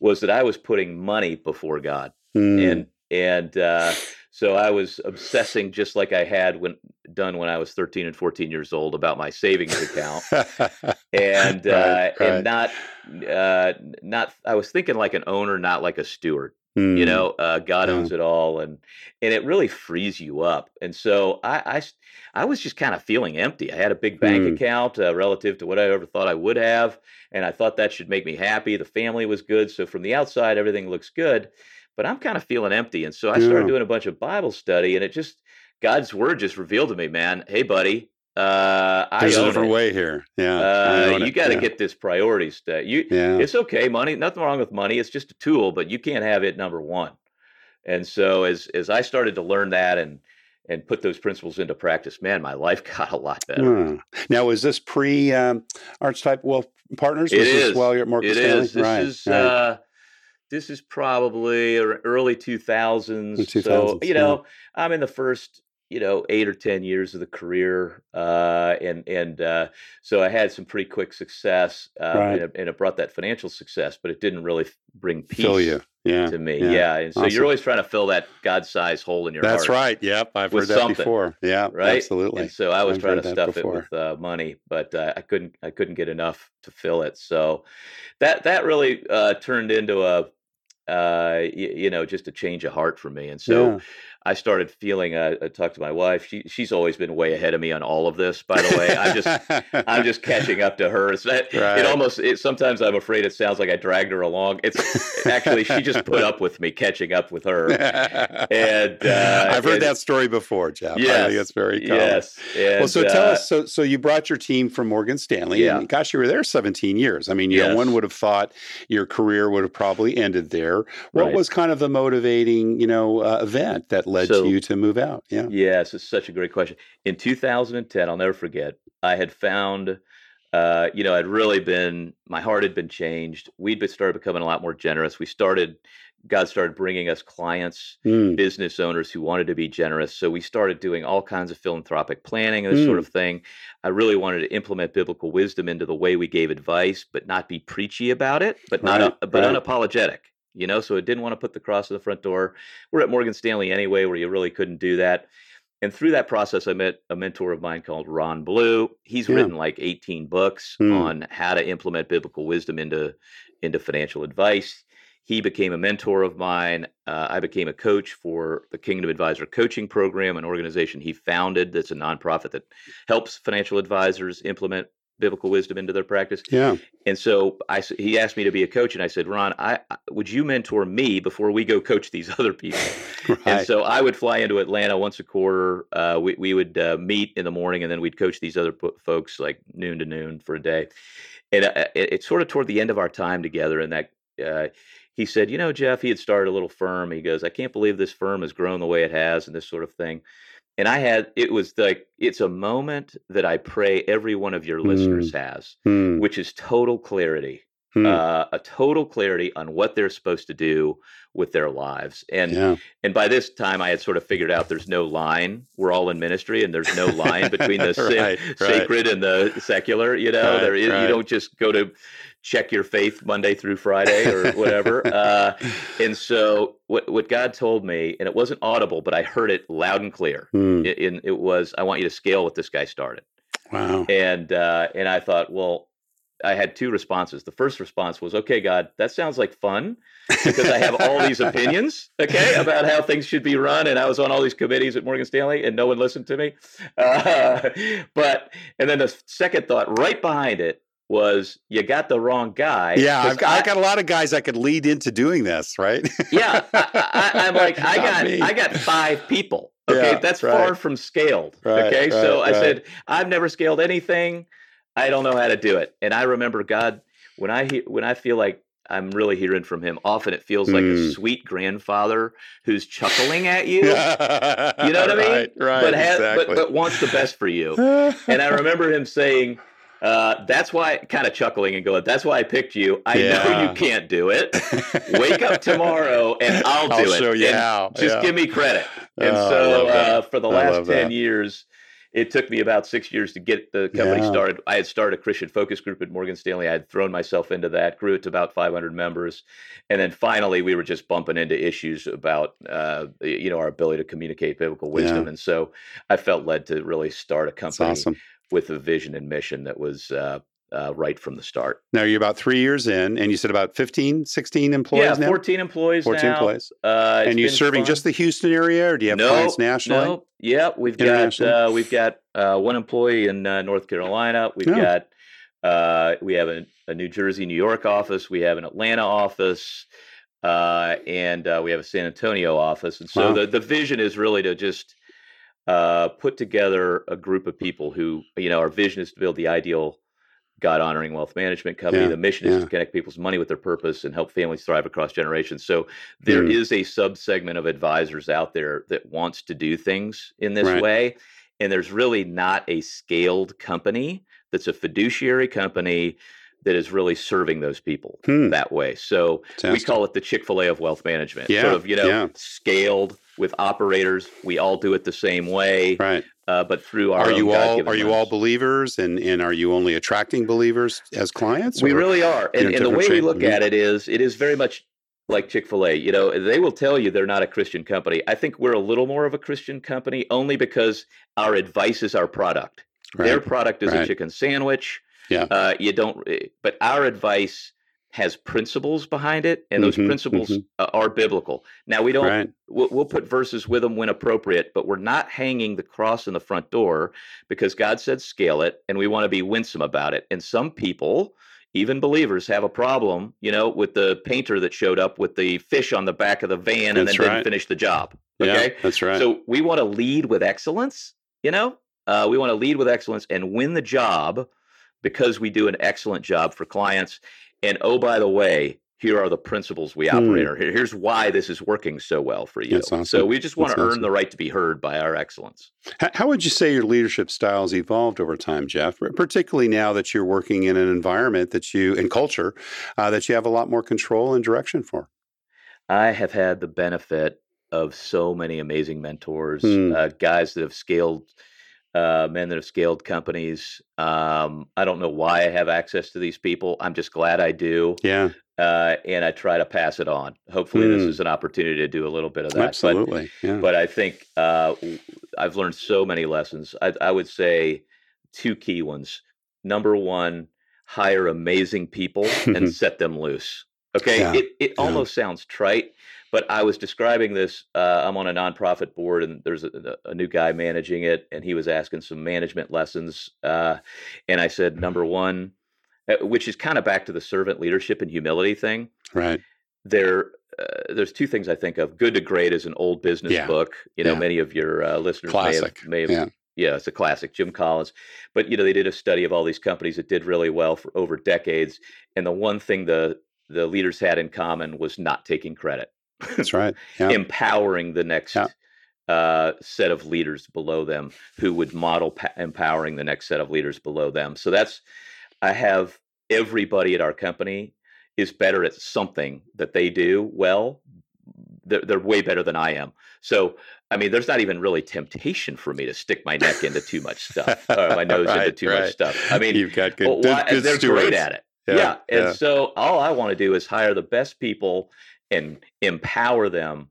was that I was putting money before God, Hmm. and and uh, so I was obsessing just like I had when done when I was 13 and 14 years old about my savings account and [laughs] uh, Right, right. and not uh, not I was thinking like an owner, not like a steward. Hmm. You know, uh, God Yeah. owns it all, and and it really frees you up. And so I I was just kind of feeling empty. I had a big bank Hmm. account uh, relative to what I ever thought I would have, and I thought that should make me happy. The family was good, so from the outside everything looks good, but I'm kind of feeling empty. And so I started doing a bunch of Bible study, and it just God's word just revealed to me, man. Hey, buddy. Uh, I There's a different it. way here. Yeah. Uh, you got to yeah. get this priority state. You, Yeah. it's okay, money. Nothing wrong with money. It's just a tool, but you can't have it number one. And so, as as I started to learn that and and put those principles into practice, man, my [laughs] life got a lot better. Hmm. Now, is this pre um, Archetype Wealth Partners? It this is. while you're at Morgan It Stanley? is. This right. is right. uh, this is probably early two thousands. The So 2000s, you know, I'm in the first you know eight or ten years of the career, uh, and and uh, so I had some pretty quick success, uh, Right. and, it, and it brought that financial success, but it didn't really bring peace. Fill you. yeah, to me. Yeah. yeah. And so awesome. you're always trying to fill that God sized hole in your That's heart. right. Yep. I've heard that before. Yeah. Right. Absolutely. And so I was I've trying to stuff it with uh, money, but uh, I couldn't, I couldn't get enough to fill it. So that, that really uh, turned into a, uh, you, you, know, just a change of heart for me. And so, yeah. I started feeling. Uh, I talked to my wife. She she's always been way ahead of me on all of this. By the way, I'm just I'm just catching up to her. Right. It almost it, sometimes I'm afraid it sounds like I dragged her along. It's actually she just put up with me catching up with her. And [laughs] uh, I've heard and, that story before, Jeff. Yes, I think it's very common. Yes. And, well, so tell uh, us. So so you brought your team from Morgan Stanley. Yeah. And gosh, you were there 17 years. I mean, you yes. know, one would have thought your career would have probably ended there. What right. was kind of the motivating, you know, uh, event that led so, you to move out? Yeah. Yes, it's such a great question. In 2010, I'll never forget, I had found, uh, you know, I'd really been, my heart had been changed. We'd started becoming a lot more generous. We started, God started bringing us clients, mm. business owners who wanted to be generous. So we started doing all kinds of philanthropic planning and this mm. sort of thing. I really wanted to implement biblical wisdom into the way we gave advice, but not be preachy about it, but not, right, but right. unapologetic you know, so it didn't want to put the cross to the front door. We're at Morgan Stanley anyway, where you really couldn't do that. And through that process, I met a mentor of mine called Ron Blue. He's yeah. written like 18 books mm. on how to implement biblical wisdom into into financial advice. He became a mentor of mine. Uh, I became a coach for the Kingdom Advisor Coaching Program, an organization he founded that's a nonprofit that helps financial advisors implement biblical wisdom into their practice. Yeah. And so I he asked me to be a coach, and I said, Ron, I would you mentor me before we go coach these [laughs] other people? [laughs] right. And so I would fly into Atlanta once a quarter. Uh, we we would uh, meet in the morning, and then we'd coach these other folks like noon to noon for a day. And uh, it, it's sort of toward the end of our time together, and that. Uh, he said, You know, Jeff, he had started a little firm. He goes, I can't believe this firm has grown the way it has and this sort of thing and I had it was like it's a moment that I pray every one of your mm. listeners has, mm. which is total clarity. Mm. Uh, a total clarity on what they're supposed to do with their lives. And yeah. and by this time I had sort of figured out there's no line. We're all in ministry and there's no line between the [laughs] right, sacred right. and the secular, you know. Right, there is, you don't just go to check your faith Monday through Friday or whatever. uh, [laughs] and so what what God told me, and it wasn't audible, but I heard it loud and clear. Mm. It, it, it was, I want you to scale what this guy started. Wow. And uh, and I thought, well, I had two responses. The first response was, "Okay, God, that sounds like fun because I have all these [laughs] opinions, okay, about how things should be run, and I was on all these committees at Morgan Stanley, and no one listened to me." Uh, [laughs] but and then the second thought, right behind it, was you got the wrong guy. Yeah, I've got, I, got a lot of guys that could lead into doing this, right? yeah, I, am [laughs] like, I got, me. I got five people. Okay, yeah, that's right. far from scaled. Right, okay, right, so I said, I've never scaled anything. I don't know how to do it. And I remember God when I when I feel like I'm really hearing from him. Often it feels like mm. a hmm. sweet grandfather who's chuckling at [laughs] you. you know what I mean? Right, right. But, has, exactly. but, but wants the best for you. and I [laughs] remember him saying, uh, that's why, kind of chuckling and going, that's why I picked you. I yeah. know you can't do it. Wake up tomorrow and [laughs] I'll do I'll it. Show you how. Just yeah. give me credit. And oh, so uh, for the last 10 that. years, it took me about six years to get the company yeah. started. I had started a Christian focus group at Morgan Stanley. I had thrown myself into that, grew it to about 500 members, and then finally we were just bumping into issues about uh, you know our ability to communicate biblical wisdom. Yeah. And so I felt led to really start a company awesome. with a vision and mission that was uh, uh, right from the start. Now you're about three years in, and you said about 15, 16 employees yeah, now? 14 employees 14 now. employees. Uh, and you're serving fun. just the Houston area, or do you have no, clients nationally? No, yeah, we've got uh, we've got uh, one employee in uh, North Carolina. We've oh. got uh, we have a, a, New Jersey, New York office. We have an Atlanta office. and we have a San Antonio office. And so wow. the, the vision is really to just put together a group of people who, you know, our vision is to build the ideal God honoring wealth management company. Yeah, the mission is yeah. to connect people's money with their purpose and help families thrive across generations. So there mm. is a sub segment of advisors out there that wants to do things in this right. way. And there's really not a scaled company that's a fiduciary company that is really serving those people hmm. that way. So Fantastic. we call it the Chick fil A of wealth management. Yeah. Sort of, you know, yeah. scaled with operators. We all do it the same way. Right uh, but through our are you all are you all believers and and are you only attracting believers as clients? We really are, and, and the way we look at it is it is very much like Chick fil A, you know, they will tell you they're not a Christian company. I think we're a little more of a Christian company only because our advice is our product. Right. Their product is right. a chicken sandwich. Yeah. Uh, you don't, eh, but our advice has principles behind it, and those mm-hmm, principles mm-hmm. are biblical. Now we don't. Right. We'll, we'll, put verses with them when appropriate, but we're not hanging the cross in the front door because God said scale it, and we want to be winsome about it. And some people, even believers, have a problem, you know, with the painter that showed up with the fish on the back of the van and that's then right. didn't finish the job. Okay, yeah, that's right. So we want to lead with excellence. You know, uh, we want to lead with excellence and win the job because we do an excellent job for clients and oh, by the way, here are the principles we operate mm. Here's why this is working so well for you. Awesome. So we just want That's to earn awesome. the right to be heard by our excellence. How would you say your leadership styles evolved over time, Jeff? Particularly now that you're working in an environment that you and culture uh, that you have a lot more control and direction for. I have had the benefit of so many amazing mentors, mm. uh, guys that have scaled uh, men that have scaled companies. Um, I don't know why I have access to these people. I'm just glad I do. Yeah. Uh, and I try to pass it on. Hopefully, mm. this is an opportunity to do a little bit of that. Absolutely. But, yeah. but I think uh, I've learned so many lessons. I, I would say two key ones. Number one, hire amazing people and [laughs] set them loose. Okay. Yeah. It, it yeah. almost sounds trite, but I was describing this. Uh, I'm on a nonprofit board, and there's a, a, new guy managing it, and he was asking some management lessons. Uh, and I said, number one, uh, which is kind of back to the servant leadership and humility thing. Right. There, uh, there's two things I think of. Good to Great is an old business yeah. book. You know, yeah. many of your uh, listeners classic. may have, may have yeah. Yeah, it's a classic, Jim Collins. But you know, they did a study of all these companies that did really well for over decades, and the one thing the the leaders had in common was not taking credit. That's right. Yeah. Empowering the next yeah. uh, set of leaders below them who would model pa- empowering the next set of leaders below them. So that's, I have everybody at our company is better at something that they do well. They're, they're way better than I am. So, I mean, there's not even really temptation for me to stick my neck into too much stuff, or my [laughs] nose right, into too right. much stuff. I mean, you've got good, well, good, good they're stewards. great at it. Yeah, yeah. and yeah. so all I want to do is hire the best people and empower them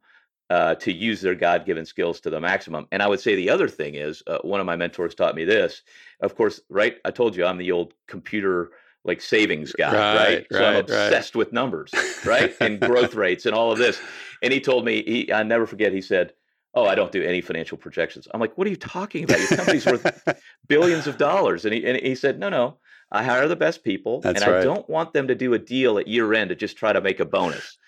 uh, to use their God given skills to the maximum. And I would say the other thing is uh, one of my mentors taught me this. Of course, right? I told you I'm the old computer like savings guy, right? right? So I'm obsessed right. with numbers, right? [laughs] and growth rates and all of this. And he told me, he, I never forget, he said, Oh, I don't do any financial projections. I'm like, what are you talking about? Your company's worth [laughs] billions of dollars. And he, and he said, no, no, I hire the best people That's and right. I don't want them to do a deal at year end to just try to make a bonus.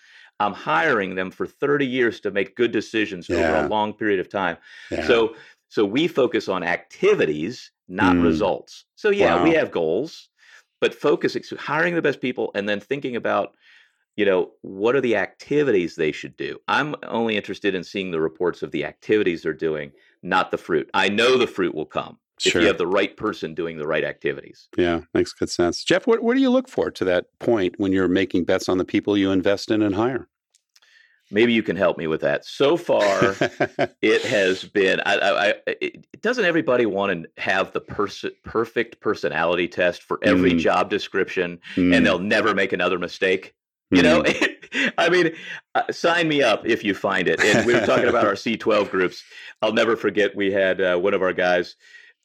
I'm hiring them for 30 years to make good decisions yeah. over a long period of time. Yeah. So so we focus on activities, not mm. results. So yeah, wow. we have goals, but focusing so hiring the best people and then thinking about you know what are the activities they should do. I'm only interested in seeing the reports of the activities they're doing, not the fruit. I know the fruit will come. Sure. If you have the right person doing the right activities. Yeah, makes good sense. Jeff, what, what do you look for to that point when you're making bets on the people you invest in and hire? maybe you can help me with that. So far, [laughs] it has been. I, I, I, it, doesn't everybody want to have the pers- perfect personality test for every mm. job description, mm. and they'll never make another mistake? You know, mm. [laughs] I mean, uh, sign me up if you find it. And we were talking about our [laughs] C12 groups. I'll never forget. We had uh, one of our guys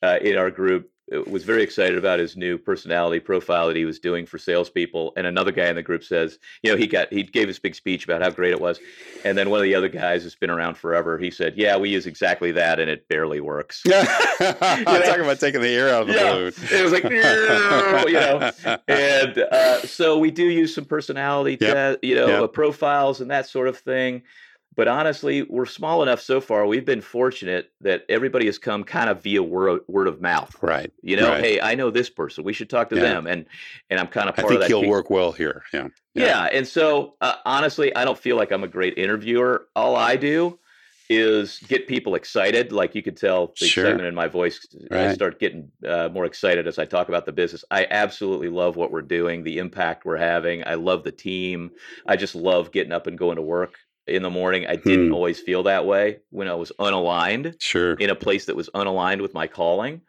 uh, in our group uh, was very excited about his new personality profile that he was doing for salespeople. And another guy in the group says, you know, he got he gave his big speech about how great it was. And then one of the other guys has been around forever. He said, "Yeah, we use exactly that, and it barely works." [laughs] Yeah, [laughs] I'm talking about taking the air out of the yeah. balloon. it was like, [laughs] you know, and uh, so we do use some personality, yep. you know, yep. profiles and that sort of thing. But honestly, we're small enough so far. We've been fortunate that everybody has come kind of via word, word of mouth. Right. You know, right. hey, I know this person. We should talk to yeah. them. And and I'm kind of part I think of that. he'll work well here. Yeah. Yeah. yeah. And so uh, honestly, I don't feel like I'm a great interviewer. All I do is get people excited. Like you could tell the sure. excitement in my voice. Right. I start getting uh, more excited as I talk about the business. I absolutely love what we're doing, the impact we're having. I love the team. I just love getting up and going to work in the morning. I didn't hmm. always feel that way when I was unaligned. Sure. In a place that was unaligned with my calling,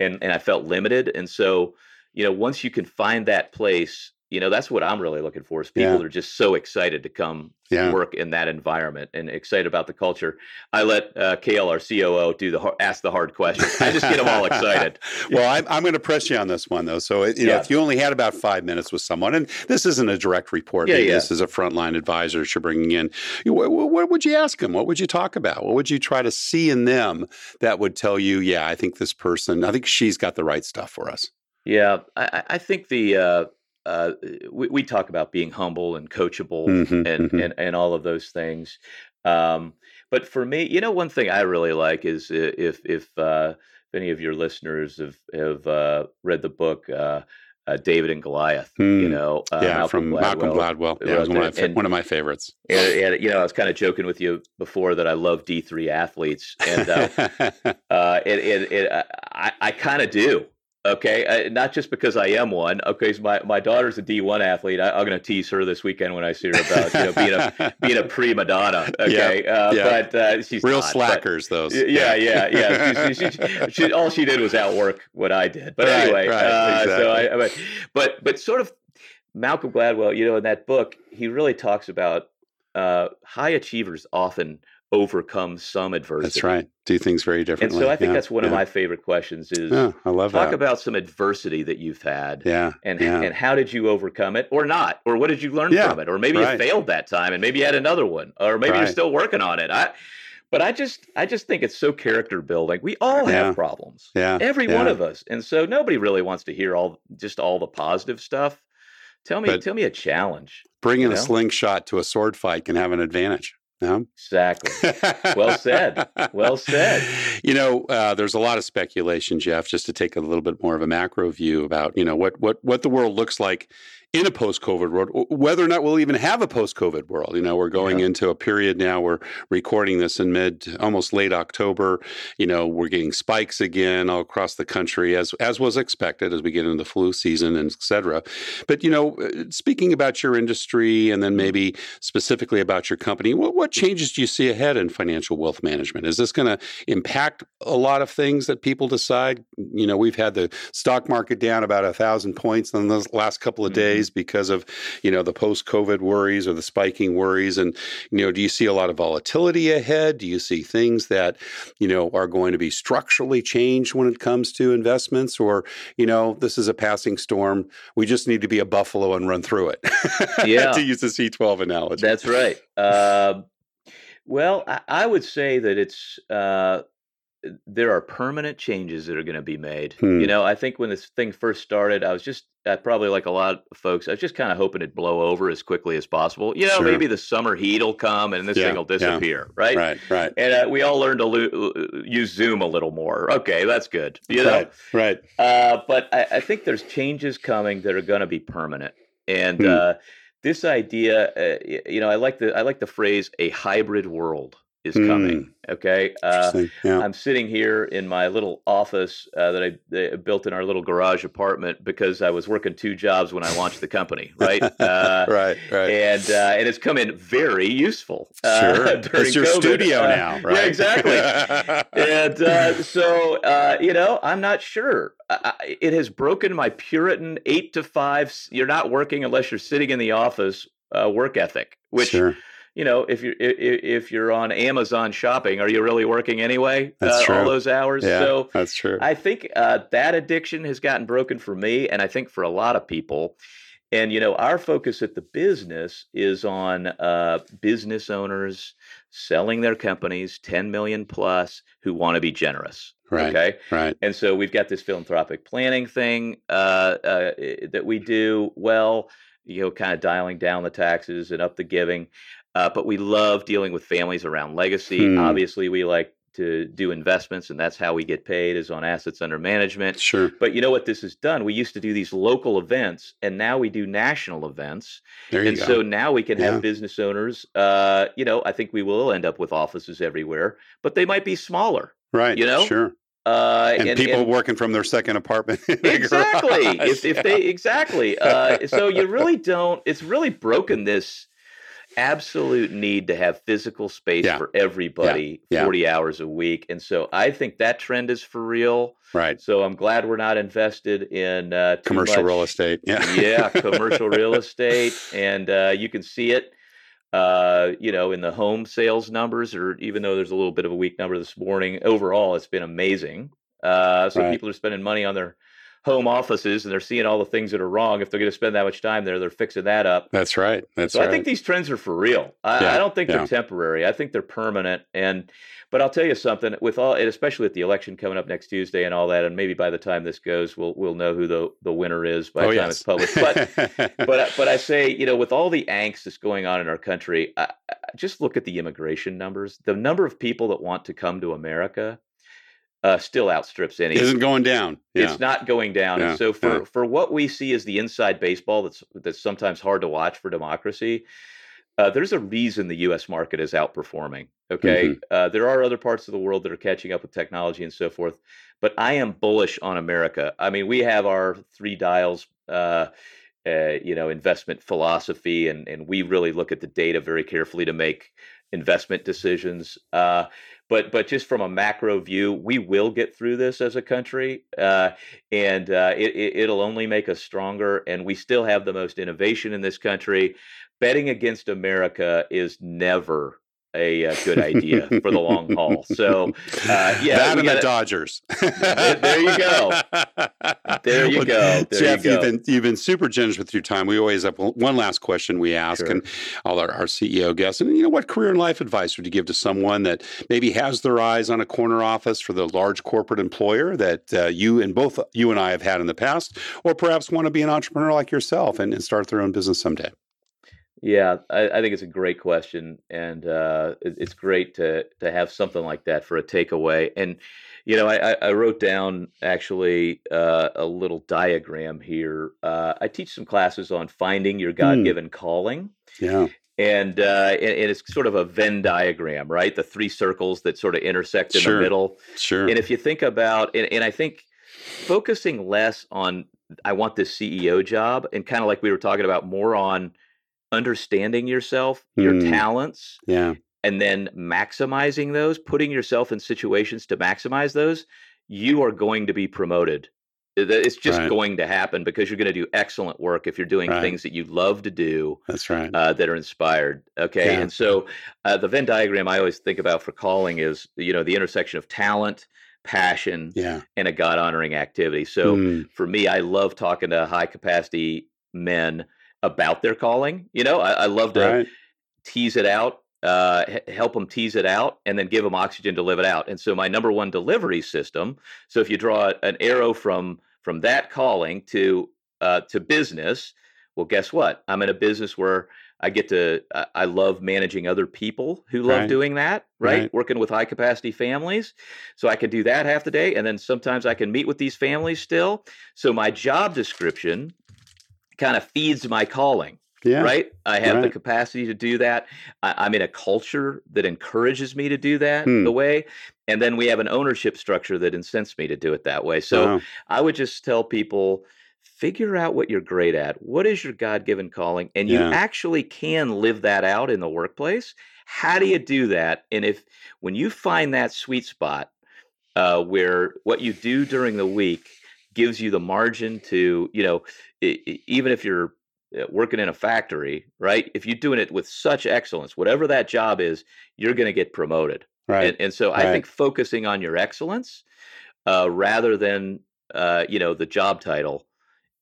and and I felt limited. And so, you know, once you can find that place You know, that's what I'm really looking for is people Yeah. that are just so excited to come Yeah. work in that environment and excited about the culture. I let uh, Kale, our COO, do the ask the hard questions. I just get them all [laughs] excited. well, I'm, I'm going to press you on this one though. So, you know, if you only had about five minutes with someone, and this isn't a direct report, Yeah, yeah. this is a frontline advisor that you're bringing in. What, what would you ask them? What would you talk about? What would you try to see in them that would tell you, yeah, I think this person, I think she's got the right stuff for us. Yeah, I, I I think the uh, uh, we, we talk about being humble and coachable Mhm, and, mhm. and and all of those things. Um, but for me, you know, one thing I really like is if if uh, any of your listeners have have uh, read the book uh, uh, David and Goliath, you Hmm. know, uh, yeah, from Malcolm Gladwell. Yeah, it was one of, my, and- one of my favorites. And, and you know, I was kind of joking with you before that I love D three athletes, and uh, [laughs] uh, it, it, it, uh, I, I kind of do. Okay, uh, not just because I am one. Okay, so my, my daughter's a D one athlete. I, I'm going to tease her this weekend when I see her about you know being a [laughs] being a prima donna. Okay, uh, yeah. but uh, she's Real not, but- slackers, those. Y- Yeah, yeah, yeah. [laughs] She, she, she, she- all she did was outwork what I did. But Right, anyway, right, uh, so I, exactly. but, but but sort of Malcolm Gladwell, you know, in that book, he really talks about uh, high achievers often overcome some adversity. That's right. Do things very differently. And so I think Yeah, that's one of my favorite questions is Yeah, I love talk that. about some adversity that you've had yeah, and yeah. and how did you overcome it or not or what did you learn Yeah, from it or maybe right. you failed that time and maybe you had another one or maybe you're still working on it i but i just i just think it's so character building we all have Yeah. problems yeah, every one of us and so nobody really wants to hear all just all the positive stuff tell me But- tell me a challenge Bringing you a slingshot to a sword fight can have an advantage. No? exactly Well said. Well said. [laughs] You know, uh, there's a lot of speculation, Jeff. Just to take a little bit more of a macro view about you know what what what the world looks like in a post-COVID world, whether or not we'll even have a post-COVID world. You know, we're going Yeah. into a period now. We're recording this in mid, almost late October. You know, we're getting spikes again all across the country, as as was expected as we get into the flu season and et cetera. But you know, uh, speaking about your industry and then maybe specifically about your company, what what changes do you see ahead in financial wealth management? Is this going to impact a lot of things that people decide? You know, we've had the stock market down about a thousand points in the last couple of Mhm. Days because of you know the post-COVID worries or the spiking worries. And you know, do you see a lot of volatility ahead? Do you see things that you know are going to be structurally changed when it comes to investments, or you know, this is a passing storm? We just need to be a buffalo and run through it. [laughs] Yeah. to use the C12 analogy. That's right. Um well, I, I would say that it's uh, there are permanent changes that are going to be made. Hmm. You know, I think when this thing first started, I was just I probably like a lot of folks. I was just kind of hoping it'd blow over as quickly as possible. You know, Sure. maybe the summer heat will come and this Yeah, thing will yeah. disappear, right? right, right. And uh, we all learned to lo- use Zoom a little more. Okay, that's good. You know, Right, right. uh, but I, I think there's changes coming that are going to be permanent, and Hmm. uh, this idea, uh, you know, I like the I like the phrase "a hybrid world is coming." Okay, uh, yeah. I'm sitting here in my little office uh, that I uh, built in our little garage apartment because I was working two jobs when I launched the company, right? [laughs] Uh, right, right. And uh, and it's come in very useful. uh, sure. [laughs] It's your COVID. studio Uh, now, right? Yeah, exactly [laughs] and uh, so uh, you know i'm not sure I, it has broken my puritan eight to five you're not working unless you're sitting in the office uh, work ethic which sure. You know if you're if you're on amazon shopping are you really working anyway That's uh, all those hours Yeah, so that's true. I think uh, that addiction has gotten broken for me, and I think for a lot of people. And you know, our focus at the business is on uh, business owners selling their companies, ten million plus, who want to be generous. right, Okay, right. and so we've got this philanthropic planning thing uh, uh, that we do well, you know, kind of dialing down the taxes and up the giving. Uh, but we love dealing with families around legacy. Hmm. Obviously, we like to do investments, and that's how we get paid is on assets under management. Sure. But you know what this has done? We used to do these local events, and now we do national events. There you and go. so now we can Yeah. have business owners. Uh, you know, I think we will end up with offices everywhere, but they might be smaller. right. you know, Sure. Uh, And, people working from their second apartment. [laughs] exactly garage. if, if they exactly uh, so you [laughs] really don't it's really broken this absolute need to have physical space yeah. for everybody yeah. 40 hours a week. And so I think that trend is for real. Right. So I'm glad we're not invested in uh, commercial much, real estate. Yeah. yeah, [laughs] commercial real estate. And uh, you can see it. Uh, you know, in the home sales numbers, or even though there's a little bit of a weak number this morning, overall it's been amazing. Uh, so right. people are spending money on their home offices and they're seeing all the things that are wrong. If they're going to spend that much time there, they're fixing that up. That's right. That's so right. I think these trends are for real. I, yeah. I don't think yeah. they're temporary. I think they're permanent. And but I'll tell you something with all, and especially with the election coming up next Tuesday and all that, and maybe by the time this goes, we'll we'll know who the the winner is by oh, the time yes. it's published. But [laughs] but but I say, you know, with all the angst that's going on in our country, I, I just look at the immigration numbers. The number of people that want to come to America uh, still outstrips any. Isn't going down. Yeah. It's not going down. Yeah. And so for yeah. for what we see as the inside baseball that's that's sometimes hard to watch for democracy, uh, there's a reason the U.S. market is outperforming. Okay, mm-hmm. uh, there are other parts of the world that are catching up with technology and so forth, but I am bullish on America. I mean, we have our three dials. Uh, uh, you know, investment philosophy, and and we really look at the data very carefully to make investment decisions. But but just from a macro view, we will get through this as a country, uh, and uh, it, will only make us stronger. And we still have the most innovation in this country. Betting against America is never a, a, good idea for the long haul. So, uh, [laughs] yeah, that and gotta, the Dodgers. there, there, you go. There you well, go. There Jeff, you have been you've been super generous with your time. We always have one last question we ask, sure. and all our, our, CEO guests. And you know, what career and life advice would you give to someone that maybe has their eyes on a corner office for the large corporate employer that uh, you and both you and I have had in the past, or perhaps want to be an entrepreneur like yourself and, and start their own business someday? Yeah, I, I, think it's a great question, and uh, it, it's great to to have something like that for a takeaway. And you know, I, I wrote down actually uh, a little diagram here. Uh, I teach some classes on finding your God given mm. calling. Yeah. And, uh, and, and it's sort of a Venn diagram, right? The three circles that sort of intersect in sure. the middle. Sure. And if you think about, and, and I think focusing less on I want this CEO job, and kind of like we were talking about, more on understanding yourself, your mm. talents, yeah, and then maximizing those, putting yourself in situations to maximize those, you are going to be promoted. It's just right. going to happen because you're going to do excellent work if you're doing right. things that you love to do. That's right. Uh, that are inspired. Okay. Yeah. And so uh, the Venn diagram I always think about for calling is, you know, the intersection of talent, passion, yeah. and a God honoring activity. So mm. for me, I love talking to high capacity men about their calling. You know, I, I love to right. tease it out, uh, help them tease it out, and then give them oxygen to live it out. And so my number one delivery system. So if you draw an arrow from from that calling to uh, to business, well, guess what? I'm in a business where I get to I love managing other people who love right. doing that, right? right? Working with high capacity families. So I can do that half the day and then sometimes I can meet with these families still. So my job description kind of feeds my calling. Yeah. Right. I have right. the capacity to do that. I, am in a culture that encourages me to do that hmm. the way. And then we have an ownership structure that incents me to do it that way. So wow. I would just tell people figure out what you're great at. What is your God given calling? And you actually can live that out in the workplace. How do you do that? And if when you find that sweet spot uh, where what you do during the week gives you the margin to, you know, even if you're uh, working in a factory, right? If you're doing it with such excellence, whatever that job is, you're going to get promoted. Right. And, and so right. I think focusing on your excellence uh, rather than uh, you know the job title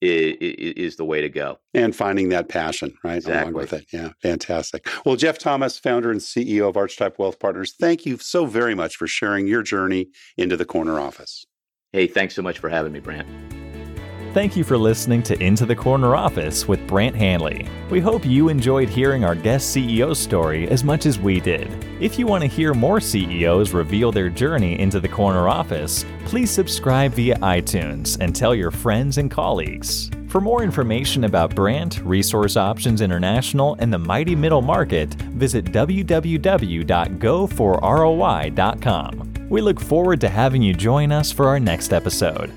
is, is, the way to go. And finding that passion, right, exactly. along with it. Yeah, fantastic. Well, Jeff Thomas, founder and CEO of Archetype Wealth Partners, thank you so very much for sharing your journey into the corner office. Hey, thanks so much for having me, Brant. Thank you for listening to Into the Corner Office with Brant Handley. We hope you enjoyed hearing our guest CEO story as much as we did. If you want to hear more CEOs reveal their journey into the corner office, please subscribe via iTunes and tell your friends and colleagues. For more information about Brant, Resource Options International, and the mighty middle market, visit www.go4roi.com. We look forward to having you join us for our next episode.